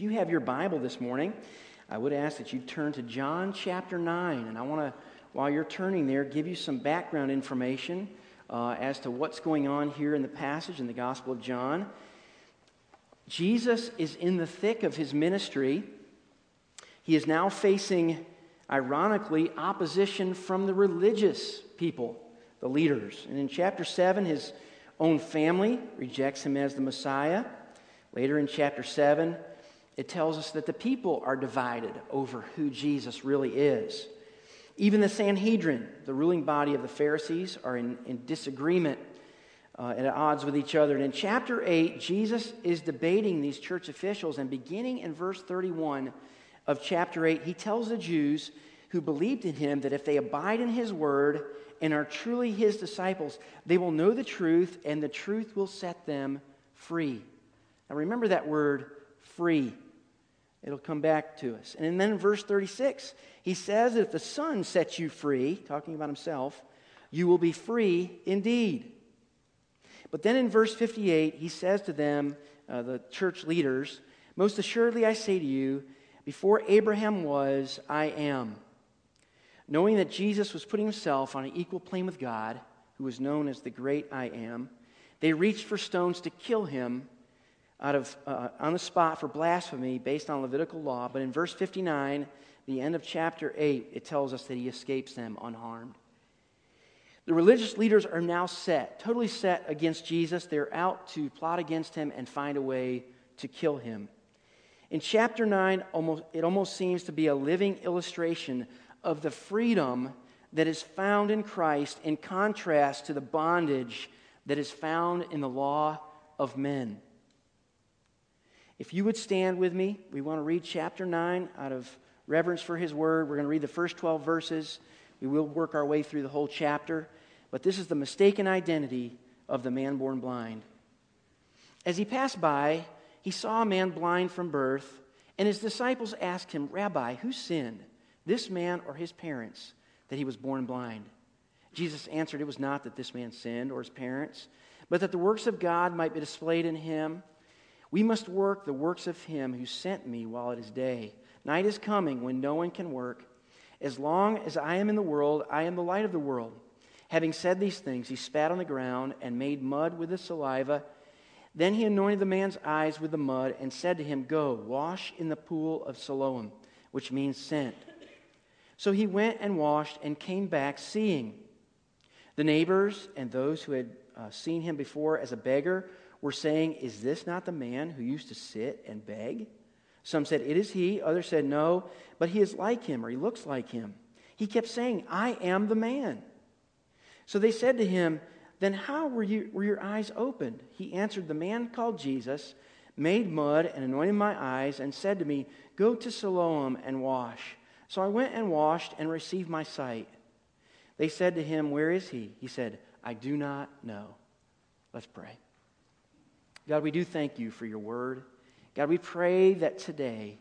If you have your Bible this morning, I would ask that you turn to John chapter 9. And I want to, while you're turning there, give you some background information uh, as to what's going on here in the passage in the Gospel of John. Jesus is in the thick of his ministry. He is now facing, ironically, opposition from the religious people, the leaders. And in chapter 7, his own family rejects him as the Messiah. Later in chapter 7, it tells us that the people are divided over who Jesus really is. Even the Sanhedrin, the ruling body of the Pharisees, are in, in disagreement uh, at odds with each other. And in chapter 8, Jesus is debating these church officials. And beginning in verse 31 of chapter 8, he tells the Jews who believed in him that if they abide in his word and are truly his disciples, they will know the truth, and the truth will set them free. Now remember that word free. It'll come back to us. And then in verse 36, he says that if the Son sets you free, talking about himself, you will be free indeed. But then in verse 58, he says to them, uh, the church leaders, Most assuredly I say to you, before Abraham was, I am. Knowing that Jesus was putting himself on an equal plane with God, who was known as the great I am, they reached for stones to kill him out of, uh, on the spot for blasphemy based on Levitical law. But in verse 59, the end of chapter 8, it tells us that he escapes them unharmed. The religious leaders are now set, totally set against Jesus. They're out to plot against him and find a way to kill him. In chapter 9, almost, it almost seems to be a living illustration of the freedom that is found in Christ in contrast to the bondage that is found in the law of men. If you would stand with me, we want to read chapter 9 out of reverence for his word. We're going to read the first 12 verses. We will work our way through the whole chapter. But this is the mistaken identity of the man born blind. As he passed by, he saw a man blind from birth, and his disciples asked him, Rabbi, who sinned, this man or his parents, that he was born blind? Jesus answered, It was not that this man sinned or his parents, but that the works of God might be displayed in him. We must work the works of him who sent me while it is day. Night is coming when no one can work. As long as I am in the world, I am the light of the world. Having said these things, he spat on the ground and made mud with his saliva. Then he anointed the man's eyes with the mud and said to him, Go, wash in the pool of Siloam, which means sent. So he went and washed and came back seeing. The neighbors and those who had uh, seen him before as a beggar were saying, Is this not the man who used to sit and beg? Some said, It is he. Others said, No, but he is like him, or he looks like him. He kept saying, I am the man. So they said to him, Then how were, you, were your eyes opened? He answered, The man called Jesus made mud and anointed my eyes and said to me, Go to Siloam and wash. So I went and washed and received my sight. They said to him, Where is he? He said, I do not know. Let's pray. God, we do thank you for your word. God, we pray that today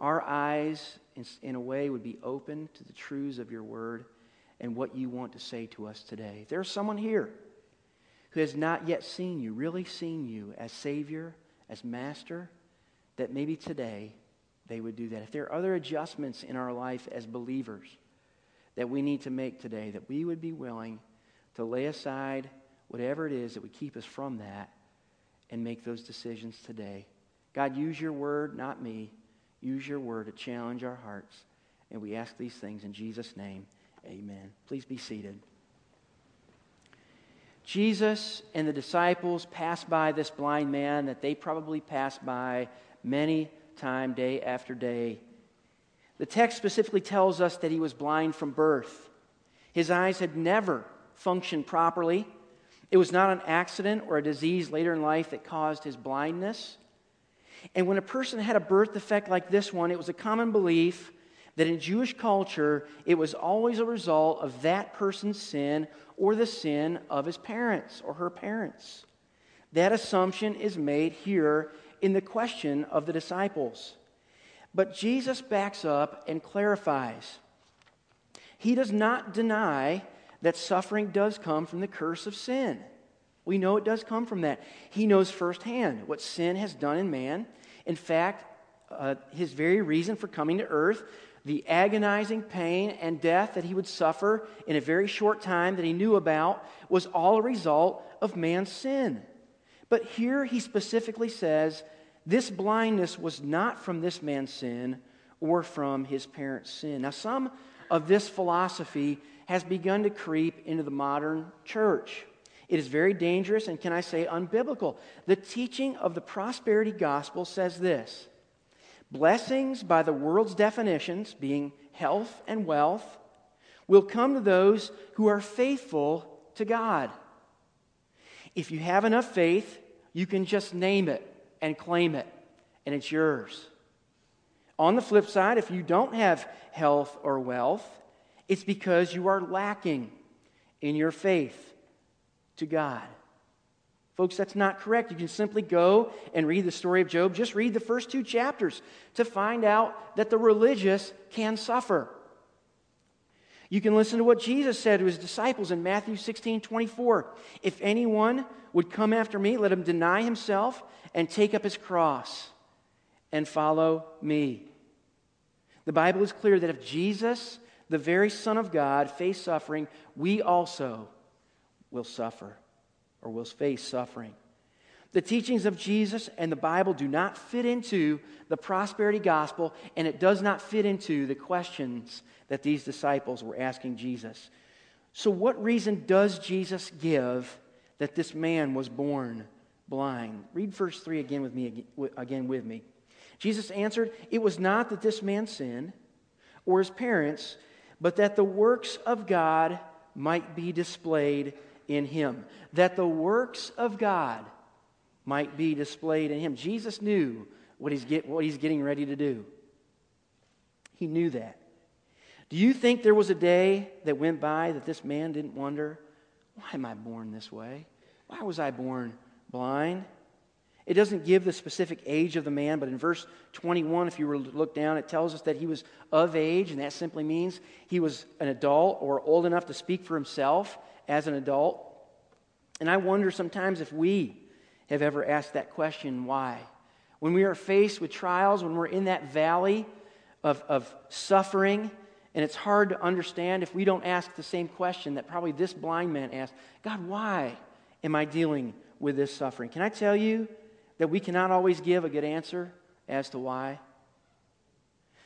our eyes, in, a way, would be open to the truths of your word and what you want to say to us today. If there's someone here who has not yet seen you, really seen you as Savior, as Master, that maybe today they would do that. If there are other adjustments in our life as believers that we need to make today, that we would be willing to lay aside whatever it is that would keep us from that and make those decisions today. God, use your word, not me. Use your word to challenge our hearts. And we ask these things in Jesus' name. Amen. Please be seated. Jesus and the disciples passed by this blind man that they probably passed by many time, day after day. The text specifically tells us that he was blind from birth. His eyes had never functioned properly. It was not an accident or a disease later in life that caused his blindness. And when a person had a birth defect like this one, it was a common belief that in Jewish culture, it was always a result of that person's sin or the sin of his parents or her parents. That assumption is made here in the question of the disciples. But Jesus backs up and clarifies. He does not deny that suffering does come from the curse of sin. We know it does come from that. He knows firsthand what sin has done in man. In fact, uh, his very reason for coming to earth, the agonizing pain and death that he would suffer in a very short time that he knew about, was all a result of man's sin. But here he specifically says this blindness was not from this man's sin or from his parents' sin. Now, some of this philosophy has begun to creep into the modern church. It is very dangerous and, can I say, unbiblical. The teaching of the prosperity gospel says this Blessings, by the world's definitions, being health and wealth, will come to those who are faithful to God. If you have enough faith, you can just name it and claim it, and it's yours. On the flip side, if you don't have health or wealth, it's because you are lacking in your faith to God. Folks, that's not correct. You can simply go and read the story of Job. Just read the first two chapters to find out that the religious can suffer. You can listen to what Jesus said to his disciples in Matthew 16 24. If anyone would come after me, let him deny himself and take up his cross and follow me. The Bible is clear that if Jesus, the very Son of God, faced suffering, we also will suffer or will face suffering. The teachings of Jesus and the Bible do not fit into the prosperity gospel, and it does not fit into the questions that these disciples were asking Jesus. So, what reason does Jesus give that this man was born blind? Read verse 3 again with me. Again with me. Jesus answered, It was not that this man sinned or his parents, but that the works of God might be displayed in him, that the works of God might be displayed in him. Jesus knew what he's, get, what he's getting ready to do. He knew that. Do you think there was a day that went by that this man didn't wonder, why am I born this way? Why was I born blind? It doesn't give the specific age of the man, but in verse 21, if you were to look down, it tells us that he was of age, and that simply means he was an adult or old enough to speak for himself as an adult. And I wonder sometimes if we have ever asked that question why? When we are faced with trials, when we're in that valley of, of suffering, and it's hard to understand if we don't ask the same question that probably this blind man asked God, why am I dealing with this suffering? Can I tell you that we cannot always give a good answer as to why?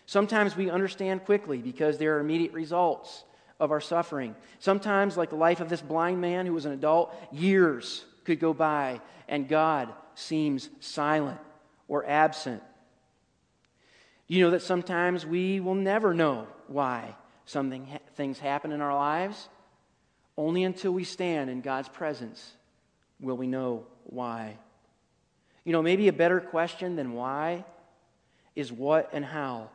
Sometimes we understand quickly because there are immediate results of our suffering. Sometimes, like the life of this blind man who was an adult, years could go by and God seems silent or absent. You know that sometimes we will never know why something things happen in our lives. Only until we stand in God's presence will we know why. You know, maybe a better question than why is what and how.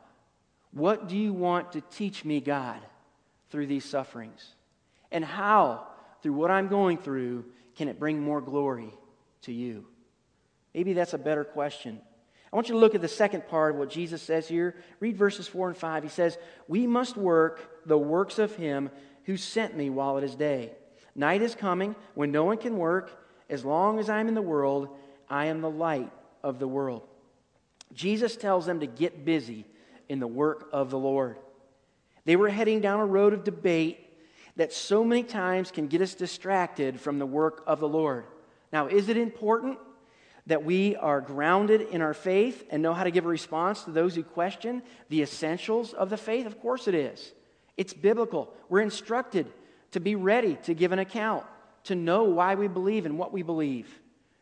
What do you want to teach me, God? through these sufferings? And how, through what I'm going through, can it bring more glory to you? Maybe that's a better question. I want you to look at the second part of what Jesus says here. Read verses 4 and 5. He says, We must work the works of him who sent me while it is day. Night is coming when no one can work. As long as I'm in the world, I am the light of the world. Jesus tells them to get busy in the work of the Lord. They were heading down a road of debate that so many times can get us distracted from the work of the Lord. Now, is it important that we are grounded in our faith and know how to give a response to those who question the essentials of the faith? Of course it is. It's biblical. We're instructed to be ready to give an account, to know why we believe and what we believe.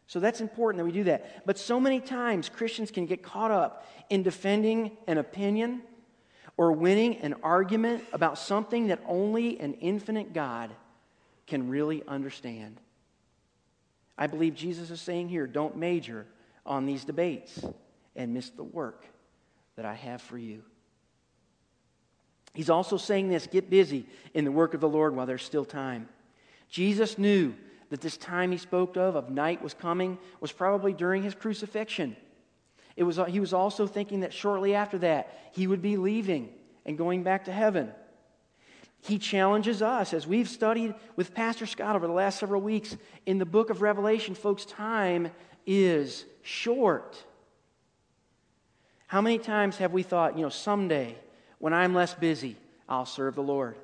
So that's important that we do that. But so many times Christians can get caught up in defending an opinion or winning an argument about something that only an infinite God can really understand. I believe Jesus is saying here don't major on these debates and miss the work that I have for you. He's also saying this get busy in the work of the Lord while there's still time. Jesus knew that this time he spoke of, of night was coming, was probably during his crucifixion. It was, he was also thinking that shortly after that, he would be leaving and going back to heaven. He challenges us, as we've studied with Pastor Scott over the last several weeks in the book of Revelation, folks, time is short. How many times have we thought, you know, someday when I'm less busy, I'll serve the Lord?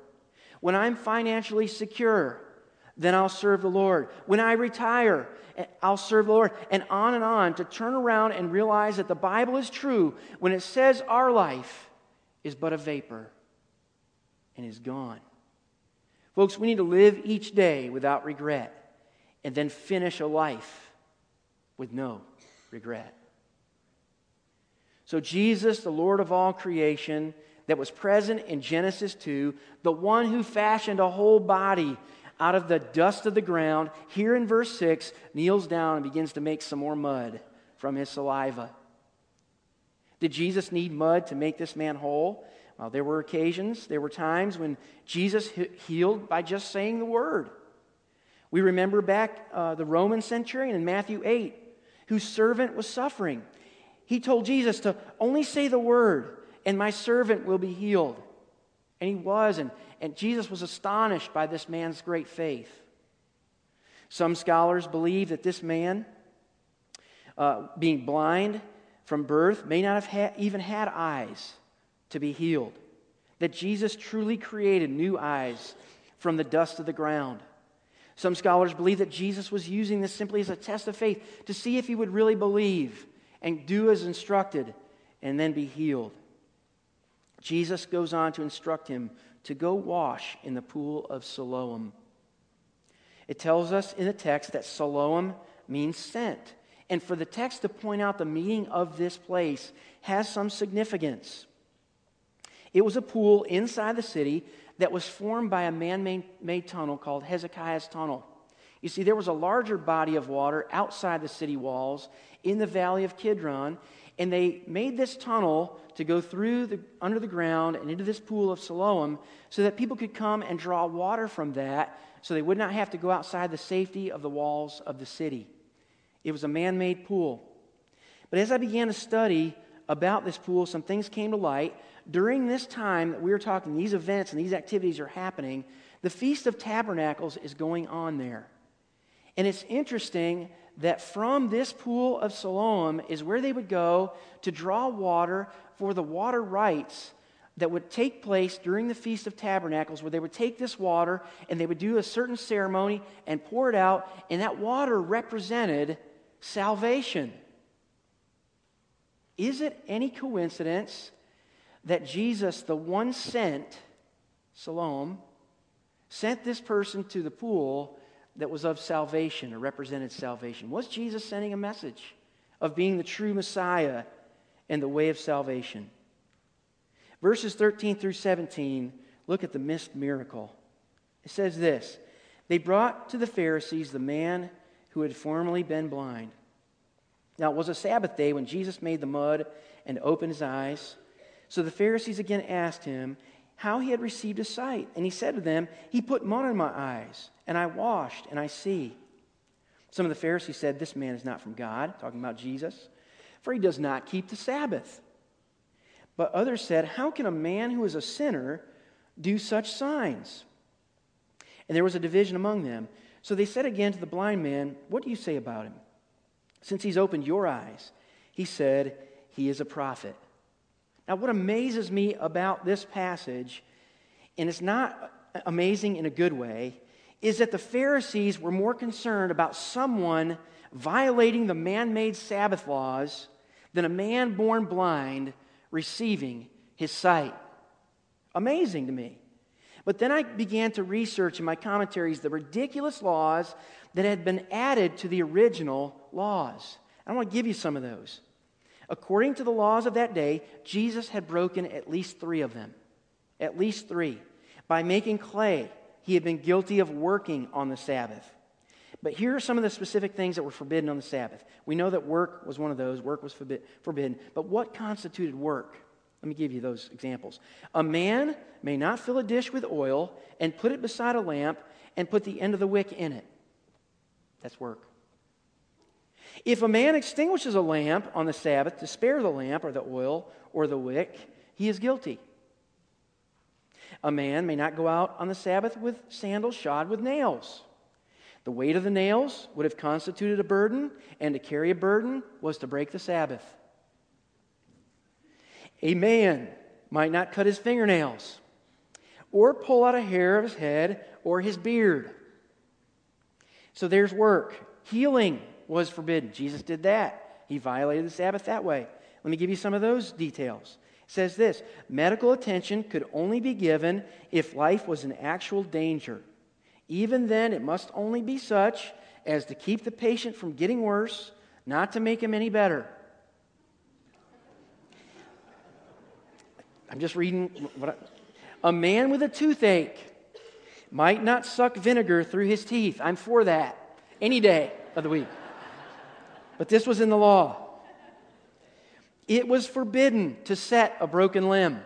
When I'm financially secure, then I'll serve the Lord. When I retire, eh, I'll serve the Lord. And on and on to turn around and realize that the Bible is true when it says our life is but a vapor and is gone. Folks, we need to live each day without regret and then finish a life with no regret. So, Jesus, the Lord of all creation, that was present in Genesis 2, the one who fashioned a whole body out of the dust of the ground, here in verse 6, kneels down and begins to make some more mud from his saliva. Did Jesus need mud to make this man whole? Well, there were occasions, there were times when Jesus healed by just saying the word. We remember back uh, the Roman centurion in Matthew 8, whose servant was suffering. He told Jesus to only say the word, and my servant will be healed. And he was, and, and Jesus was astonished by this man's great faith. Some scholars believe that this man, uh, being blind from birth, may not have ha- even had eyes to be healed. That Jesus truly created new eyes from the dust of the ground. Some scholars believe that Jesus was using this simply as a test of faith to see if he would really believe and do as instructed and then be healed. Jesus goes on to instruct him to go wash in the pool of Siloam. It tells us in the text that Siloam means sent. And for the text to point out the meaning of this place has some significance. It was a pool inside the city that was formed by a man made tunnel called Hezekiah's Tunnel. You see, there was a larger body of water outside the city walls in the valley of Kidron, and they made this tunnel to go through the, under the ground and into this pool of Siloam so that people could come and draw water from that so they would not have to go outside the safety of the walls of the city. It was a man made pool. But as I began to study about this pool, some things came to light during this time that we are talking, these events and these activities are happening, the Feast of Tabernacles is going on there. And it's interesting that from this pool of Siloam is where they would go to draw water for the water rites that would take place during the Feast of Tabernacles, where they would take this water and they would do a certain ceremony and pour it out, and that water represented salvation. Is it any coincidence that Jesus, the one sent, Siloam, sent this person to the pool that was of salvation or represented salvation? Was Jesus sending a message of being the true Messiah and the way of salvation? Verses 13 through 17 look at the missed miracle. It says this They brought to the Pharisees the man who had formerly been blind. Now, it was a Sabbath day when Jesus made the mud and opened his eyes. So the Pharisees again asked him how he had received his sight. And he said to them, He put mud in my eyes, and I washed, and I see. Some of the Pharisees said, This man is not from God, talking about Jesus, for he does not keep the Sabbath. But others said, How can a man who is a sinner do such signs? And there was a division among them. So they said again to the blind man, What do you say about him? Since he's opened your eyes, he said, He is a prophet. Now, what amazes me about this passage, and it's not amazing in a good way, is that the Pharisees were more concerned about someone violating the man made Sabbath laws than a man born blind receiving his sight. Amazing to me. But then I began to research in my commentaries the ridiculous laws that had been added to the original laws. I want to give you some of those. According to the laws of that day, Jesus had broken at least three of them. At least three. By making clay, he had been guilty of working on the Sabbath. But here are some of the specific things that were forbidden on the Sabbath. We know that work was one of those, work was forbidden. But what constituted work? Let me give you those examples. A man may not fill a dish with oil and put it beside a lamp and put the end of the wick in it. That's work. If a man extinguishes a lamp on the Sabbath to spare the lamp or the oil or the wick, he is guilty. A man may not go out on the Sabbath with sandals shod with nails. The weight of the nails would have constituted a burden, and to carry a burden was to break the Sabbath. A man might not cut his fingernails or pull out a hair of his head or his beard. So there's work. Healing was forbidden. Jesus did that. He violated the Sabbath that way. Let me give you some of those details. Says this medical attention could only be given if life was in actual danger. Even then, it must only be such as to keep the patient from getting worse, not to make him any better. I'm just reading I, a man with a toothache might not suck vinegar through his teeth. I'm for that any day of the week. But this was in the law. It was forbidden to set a broken limb.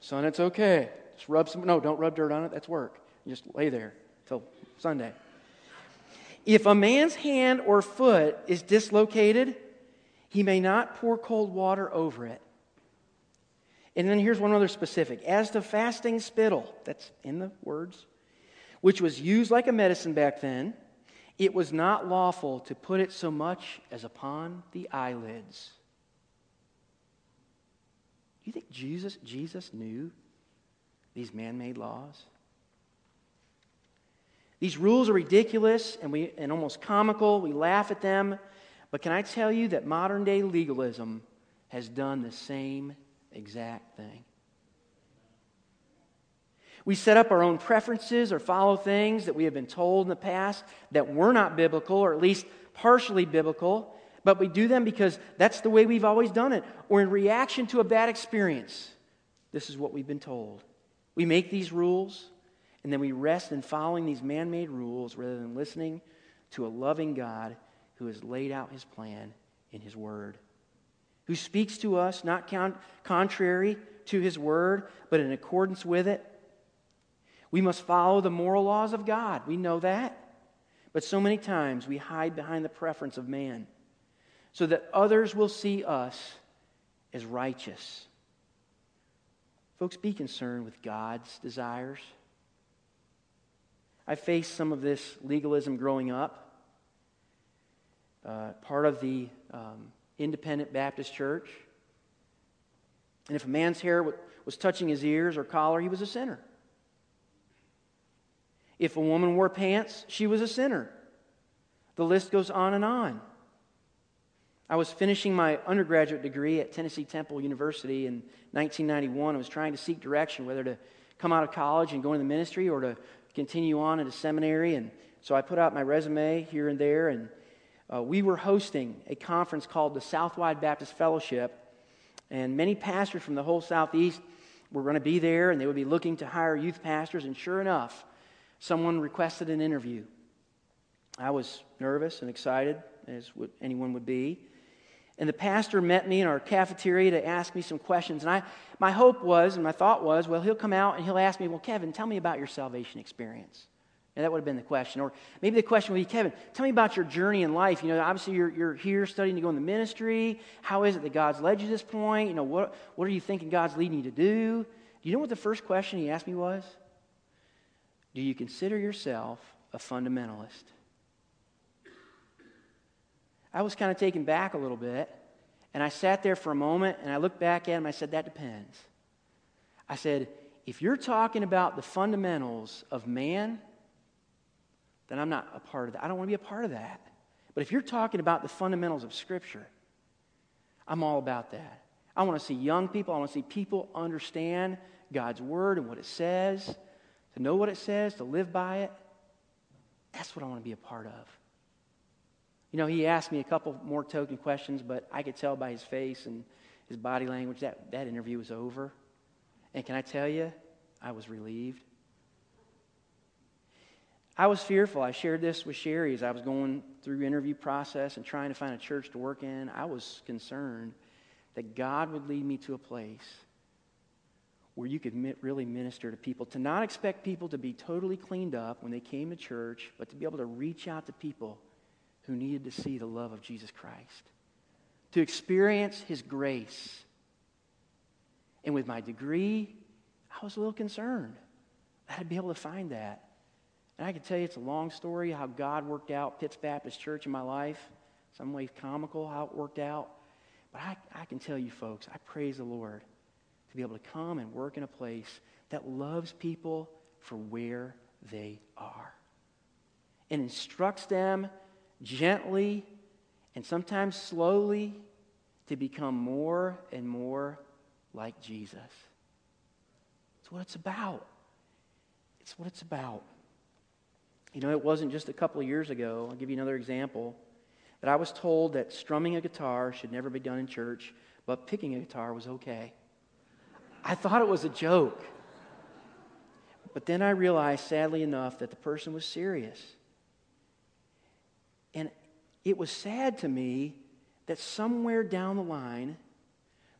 Son, it's okay. Just rub some, no, don't rub dirt on it. That's work. You just lay there till Sunday. If a man's hand or foot is dislocated, he may not pour cold water over it. And then here's one other specific. As to fasting spittle, that's in the words, which was used like a medicine back then, it was not lawful to put it so much as upon the eyelids. You think Jesus, Jesus knew these man made laws? These rules are ridiculous and, we, and almost comical. We laugh at them. But can I tell you that modern day legalism has done the same exact thing? We set up our own preferences or follow things that we have been told in the past that were not biblical or at least partially biblical, but we do them because that's the way we've always done it or in reaction to a bad experience. This is what we've been told. We make these rules and then we rest in following these man made rules rather than listening to a loving God who has laid out his plan in his word, who speaks to us not contrary to his word, but in accordance with it. We must follow the moral laws of God. We know that. But so many times we hide behind the preference of man so that others will see us as righteous. Folks, be concerned with God's desires. I faced some of this legalism growing up. Uh, part of the um, independent Baptist church. And if a man's hair was touching his ears or collar, he was a sinner. If a woman wore pants, she was a sinner. The list goes on and on. I was finishing my undergraduate degree at Tennessee Temple University in 1991. I was trying to seek direction whether to come out of college and go into the ministry or to continue on into seminary. And so I put out my resume here and there. And uh, we were hosting a conference called the Southwide Baptist Fellowship. And many pastors from the whole Southeast were going to be there, and they would be looking to hire youth pastors. And sure enough, someone requested an interview. I was nervous and excited, as anyone would be. And the pastor met me in our cafeteria to ask me some questions. And I, my hope was, and my thought was, well, he'll come out and he'll ask me, well, Kevin, tell me about your salvation experience. And that would have been the question. Or maybe the question would be, Kevin, tell me about your journey in life. You know, obviously you're, you're here studying to go in the ministry. How is it that God's led you to this point? You know, what, what are you thinking God's leading you to do? Do you know what the first question he asked me was? Do you consider yourself a fundamentalist? I was kind of taken back a little bit. And I sat there for a moment and I looked back at him. I said, That depends. I said, If you're talking about the fundamentals of man, then I'm not a part of that. I don't want to be a part of that. But if you're talking about the fundamentals of Scripture, I'm all about that. I want to see young people, I want to see people understand God's Word and what it says, to know what it says, to live by it. That's what I want to be a part of. You know, he asked me a couple more token questions, but I could tell by his face and his body language that that interview was over. And can I tell you, I was relieved. I was fearful. I shared this with Sherry as I was going through interview process and trying to find a church to work in. I was concerned that God would lead me to a place where you could really minister to people, to not expect people to be totally cleaned up when they came to church, but to be able to reach out to people who needed to see the love of Jesus Christ, to experience his grace. And with my degree, I was a little concerned that I'd be able to find that. And I can tell you it's a long story how God worked out Pitts Baptist Church in my life. Some ways comical how it worked out. But I, I can tell you, folks, I praise the Lord to be able to come and work in a place that loves people for where they are and instructs them gently and sometimes slowly to become more and more like Jesus. It's what it's about. It's what it's about. You know, it wasn't just a couple of years ago. I'll give you another example. That I was told that strumming a guitar should never be done in church, but picking a guitar was okay. I thought it was a joke. But then I realized, sadly enough, that the person was serious. And it was sad to me that somewhere down the line,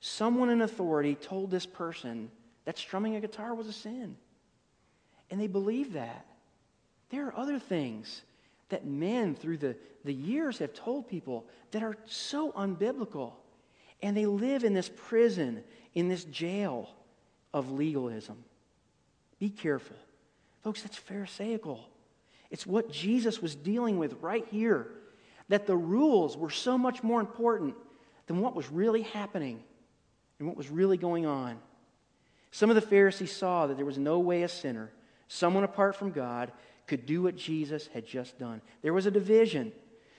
someone in authority told this person that strumming a guitar was a sin. And they believed that. There are other things that men through the, the years have told people that are so unbiblical. And they live in this prison, in this jail of legalism. Be careful. Folks, that's Pharisaical. It's what Jesus was dealing with right here that the rules were so much more important than what was really happening and what was really going on. Some of the Pharisees saw that there was no way a sinner, someone apart from God, could do what Jesus had just done. There was a division,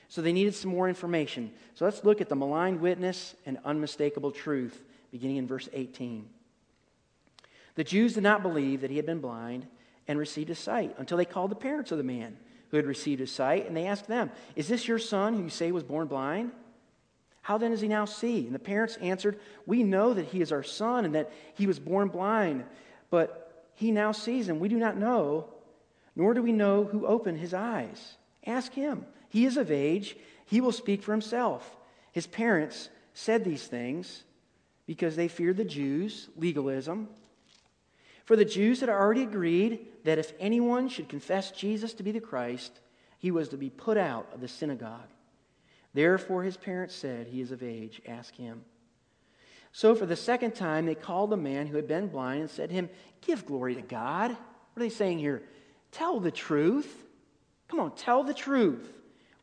so they needed some more information. So let's look at the maligned witness and unmistakable truth, beginning in verse 18. The Jews did not believe that he had been blind and received his sight until they called the parents of the man who had received his sight, and they asked them, Is this your son who you say was born blind? How then does he now see? And the parents answered, We know that he is our son and that he was born blind, but he now sees, and we do not know, nor do we know who opened his eyes. Ask him. He is of age, he will speak for himself. His parents said these things because they feared the Jews, legalism. For the Jews had already agreed that if anyone should confess Jesus to be the Christ, he was to be put out of the synagogue. Therefore, his parents said, He is of age, ask him. So, for the second time, they called the man who had been blind and said to him, Give glory to God. What are they saying here? Tell the truth. Come on, tell the truth.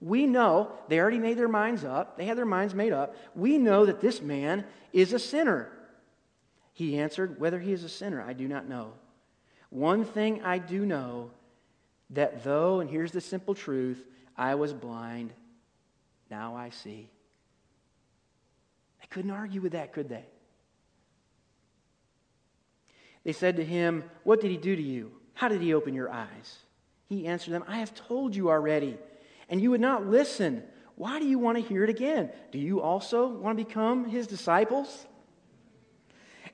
We know, they already made their minds up. They had their minds made up. We know that this man is a sinner. He answered, Whether he is a sinner, I do not know. One thing I do know that though, and here's the simple truth, I was blind, now I see. They couldn't argue with that, could they? They said to him, What did he do to you? How did he open your eyes? He answered them, I have told you already, and you would not listen. Why do you want to hear it again? Do you also want to become his disciples?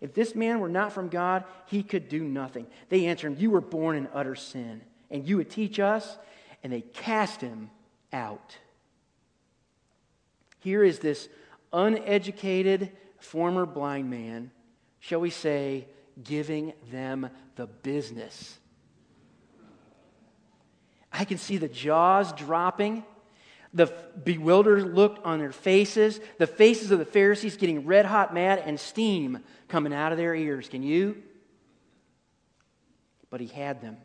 If this man were not from God, he could do nothing. They answered him, You were born in utter sin, and you would teach us? And they cast him out. Here is this uneducated former blind man, shall we say, giving them the business. I can see the jaws dropping, the bewildered look on their faces, the faces of the Pharisees getting red hot mad, and steam coming out of their ears. Can you? But he had them.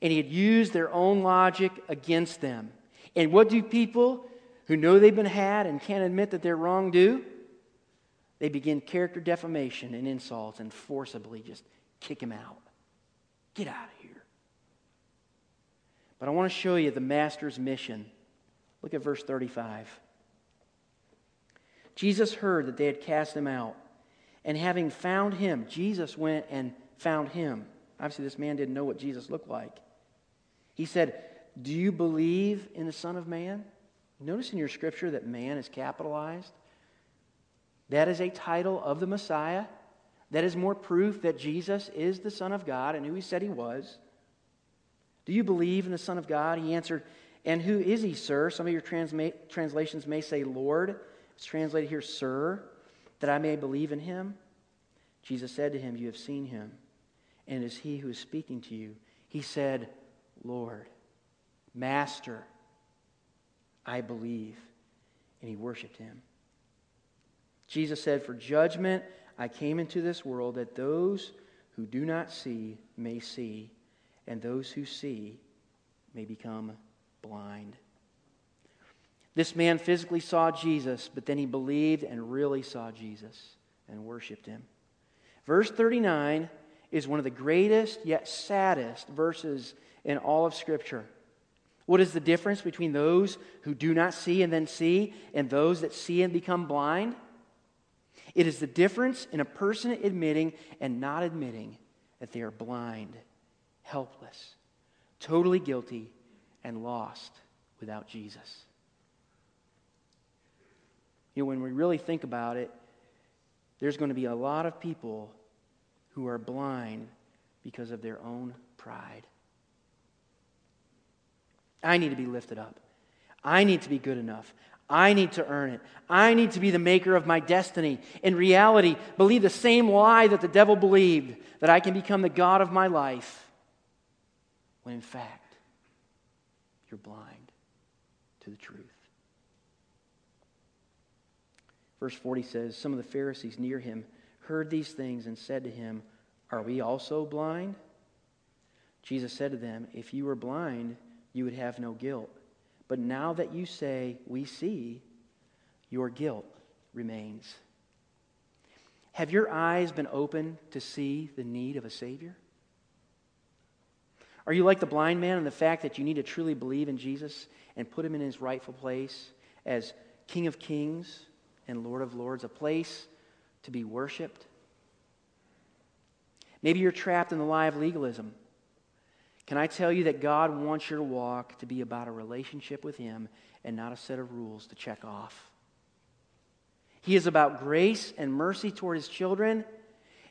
And he had used their own logic against them. And what do people who know they've been had and can't admit that they're wrong do? They begin character defamation and insults and forcibly just kick him out. Get out of here. But I want to show you the master's mission. Look at verse 35. Jesus heard that they had cast him out. And having found him, Jesus went and found him. Obviously, this man didn't know what Jesus looked like. He said, Do you believe in the Son of Man? Notice in your scripture that man is capitalized. That is a title of the Messiah. That is more proof that Jesus is the Son of God and who he said he was. Do you believe in the Son of God? He answered, And who is he, sir? Some of your transma- translations may say Lord. It's translated here, Sir, that I may believe in him. Jesus said to him, You have seen him, and it is he who is speaking to you. He said, Lord, Master, I believe. And he worshiped him. Jesus said, For judgment I came into this world that those who do not see may see, and those who see may become blind. This man physically saw Jesus, but then he believed and really saw Jesus and worshiped him. Verse 39 is one of the greatest yet saddest verses in all of Scripture. What is the difference between those who do not see and then see and those that see and become blind? It is the difference in a person admitting and not admitting that they are blind, helpless, totally guilty, and lost without Jesus. You know, when we really think about it, there's going to be a lot of people who are blind because of their own pride. I need to be lifted up. I need to be good enough. I need to earn it. I need to be the maker of my destiny. In reality, believe the same lie that the devil believed that I can become the God of my life, when in fact, you're blind to the truth. Verse 40 says Some of the Pharisees near him heard these things and said to him, Are we also blind? Jesus said to them, If you were blind, you would have no guilt. But now that you say, We see, your guilt remains. Have your eyes been open to see the need of a Savior? Are you like the blind man in the fact that you need to truly believe in Jesus and put him in his rightful place as King of Kings and Lord of Lords, a place to be worshiped? Maybe you're trapped in the lie of legalism can I tell you that God wants your walk to be about a relationship with Him and not a set of rules to check off? He is about grace and mercy toward His children,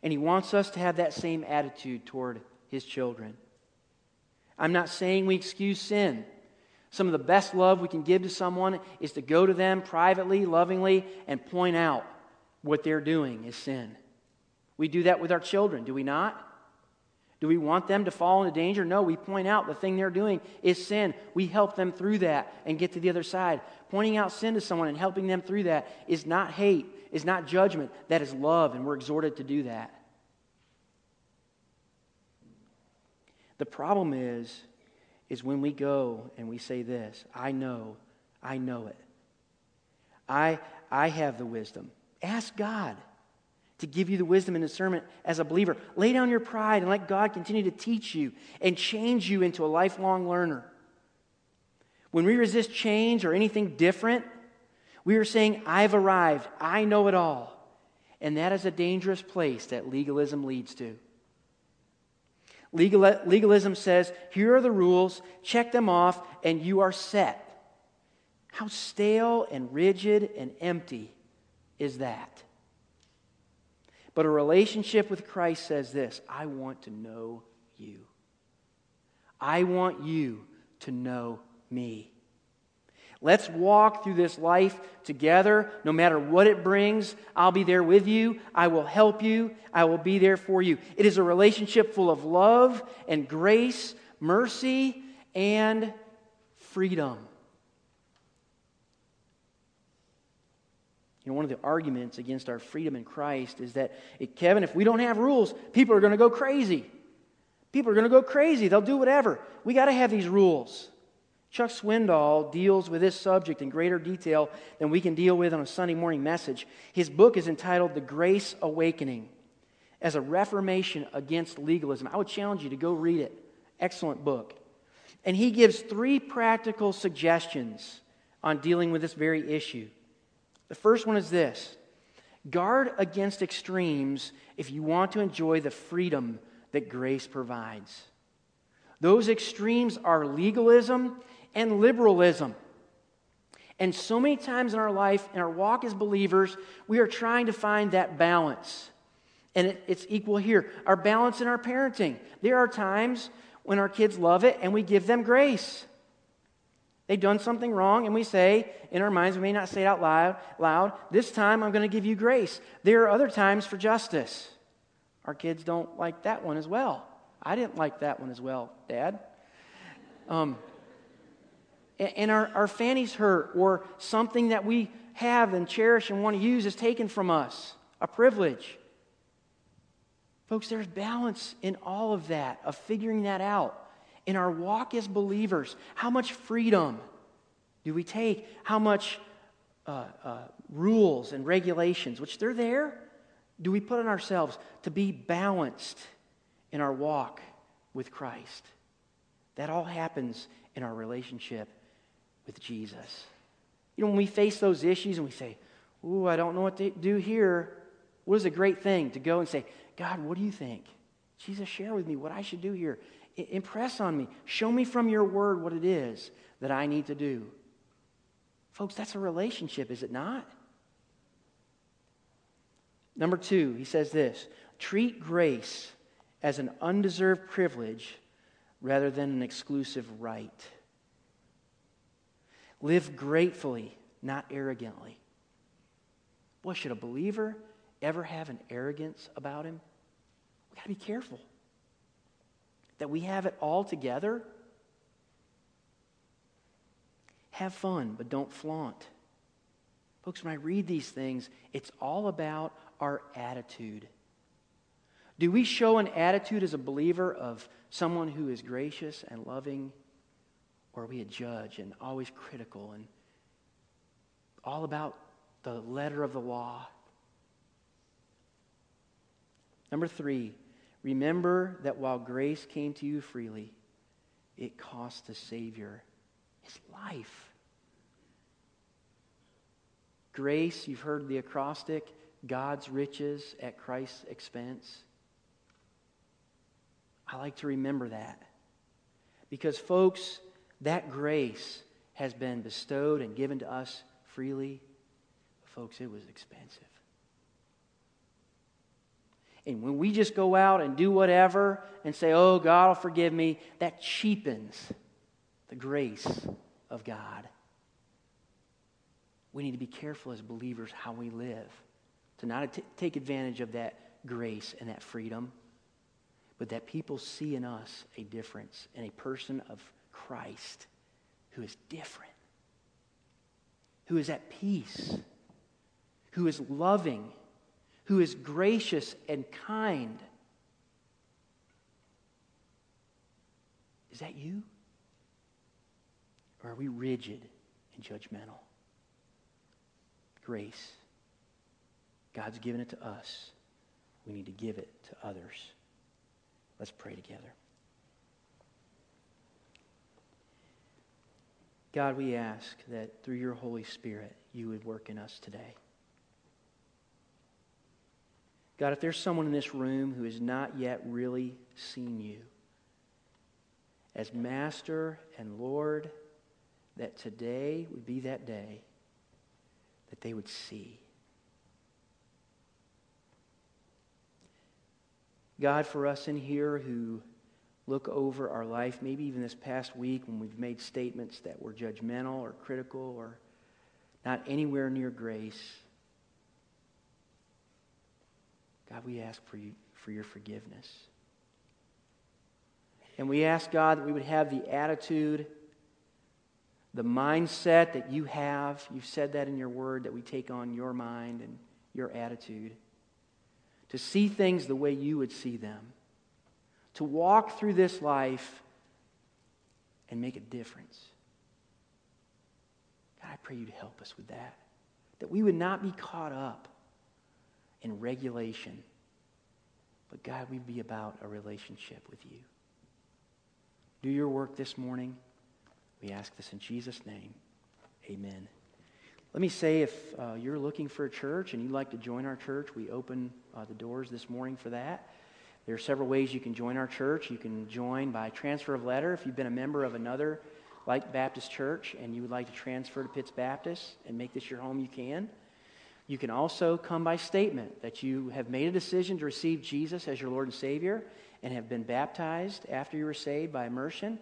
and He wants us to have that same attitude toward His children. I'm not saying we excuse sin. Some of the best love we can give to someone is to go to them privately, lovingly, and point out what they're doing is sin. We do that with our children, do we not? Do we want them to fall into danger? No, we point out the thing they're doing is sin. We help them through that and get to the other side. Pointing out sin to someone and helping them through that is not hate, is not judgment. That is love, and we're exhorted to do that. The problem is, is when we go and we say this, I know, I know it. I, I have the wisdom. Ask God to give you the wisdom and discernment as a believer. Lay down your pride and let God continue to teach you and change you into a lifelong learner. When we resist change or anything different, we are saying, I've arrived, I know it all. And that is a dangerous place that legalism leads to. Legal, legalism says, here are the rules, check them off, and you are set. How stale and rigid and empty is that? But a relationship with Christ says this I want to know you. I want you to know me. Let's walk through this life together. No matter what it brings, I'll be there with you. I will help you. I will be there for you. It is a relationship full of love and grace, mercy, and freedom. You know, one of the arguments against our freedom in Christ is that, eh, Kevin, if we don't have rules, people are going to go crazy. People are going to go crazy. They'll do whatever. We got to have these rules. Chuck Swindoll deals with this subject in greater detail than we can deal with on a Sunday morning message. His book is entitled The Grace Awakening as a reformation against legalism. I would challenge you to go read it. Excellent book. And he gives three practical suggestions on dealing with this very issue. The first one is this guard against extremes if you want to enjoy the freedom that grace provides. Those extremes are legalism and liberalism. And so many times in our life, in our walk as believers, we are trying to find that balance. And it, it's equal here. Our balance in our parenting. There are times when our kids love it and we give them grace. They've done something wrong, and we say in our minds, we may not say it out loud, loud this time I'm going to give you grace. There are other times for justice. Our kids don't like that one as well. I didn't like that one as well, Dad. Um, and our, our fannies hurt, or something that we have and cherish and want to use is taken from us, a privilege. Folks, there's balance in all of that, of figuring that out. In our walk as believers, how much freedom do we take? How much uh, uh, rules and regulations, which they're there, do we put on ourselves to be balanced in our walk with Christ? That all happens in our relationship with Jesus. You know, when we face those issues and we say, Ooh, I don't know what to do here, what is a great thing to go and say, God, what do you think? Jesus, share with me what I should do here. I- impress on me. Show me from your word what it is that I need to do. Folks, that's a relationship, is it not? Number two, he says this treat grace as an undeserved privilege rather than an exclusive right. Live gratefully, not arrogantly. Boy, should a believer ever have an arrogance about him? We got to be careful that we have it all together. Have fun, but don't flaunt. Folks, when I read these things, it's all about our attitude. Do we show an attitude as a believer of someone who is gracious and loving, or are we a judge and always critical and all about the letter of the law? Number three, remember that while grace came to you freely, it cost the Savior his life. Grace, you've heard the acrostic God's riches at Christ's expense. I like to remember that. Because, folks, that grace has been bestowed and given to us freely. Folks, it was expensive. And when we just go out and do whatever and say, oh, God will forgive me, that cheapens the grace of God. We need to be careful as believers how we live, to not t- take advantage of that grace and that freedom, but that people see in us a difference and a person of Christ who is different, who is at peace, who is loving, who is gracious and kind. Is that you? Or are we rigid and judgmental? Grace. God's given it to us. We need to give it to others. Let's pray together. God, we ask that through your Holy Spirit, you would work in us today. God, if there's someone in this room who has not yet really seen you as Master and Lord, that today would be that day that they would see. God, for us in here who look over our life, maybe even this past week when we've made statements that were judgmental or critical or not anywhere near grace, God, we ask for, you, for your forgiveness. And we ask, God, that we would have the attitude, the mindset that you have. You've said that in your word, that we take on your mind and your attitude to see things the way you would see them, to walk through this life and make a difference. God, I pray you to help us with that. That we would not be caught up in regulation, but God, we'd be about a relationship with you. Do your work this morning. We ask this in Jesus' name. Amen. Let me say if uh, you're looking for a church and you'd like to join our church, we open uh, the doors this morning for that. There are several ways you can join our church. You can join by transfer of letter if you've been a member of another like Baptist church and you would like to transfer to Pitts Baptist and make this your home, you can. You can also come by statement that you have made a decision to receive Jesus as your Lord and Savior and have been baptized after you were saved by immersion.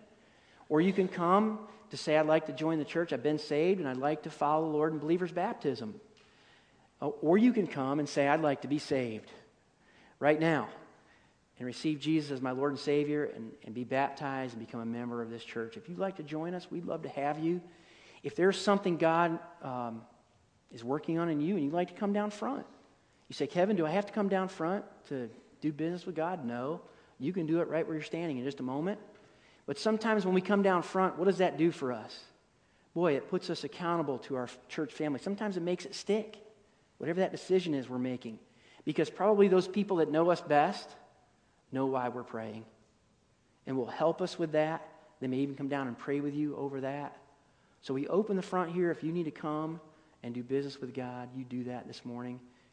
Or you can come to say, I'd like to join the church. I've been saved and I'd like to follow the Lord in believer's baptism. Uh, or you can come and say, I'd like to be saved right now and receive Jesus as my Lord and Savior and, and be baptized and become a member of this church. If you'd like to join us, we'd love to have you. If there's something God um, is working on in you and you'd like to come down front, you say, Kevin, do I have to come down front to do business with God? No. You can do it right where you're standing in just a moment. But sometimes when we come down front, what does that do for us? Boy, it puts us accountable to our church family. Sometimes it makes it stick, whatever that decision is we're making. Because probably those people that know us best know why we're praying and will help us with that. They may even come down and pray with you over that. So we open the front here. If you need to come and do business with God, you do that this morning.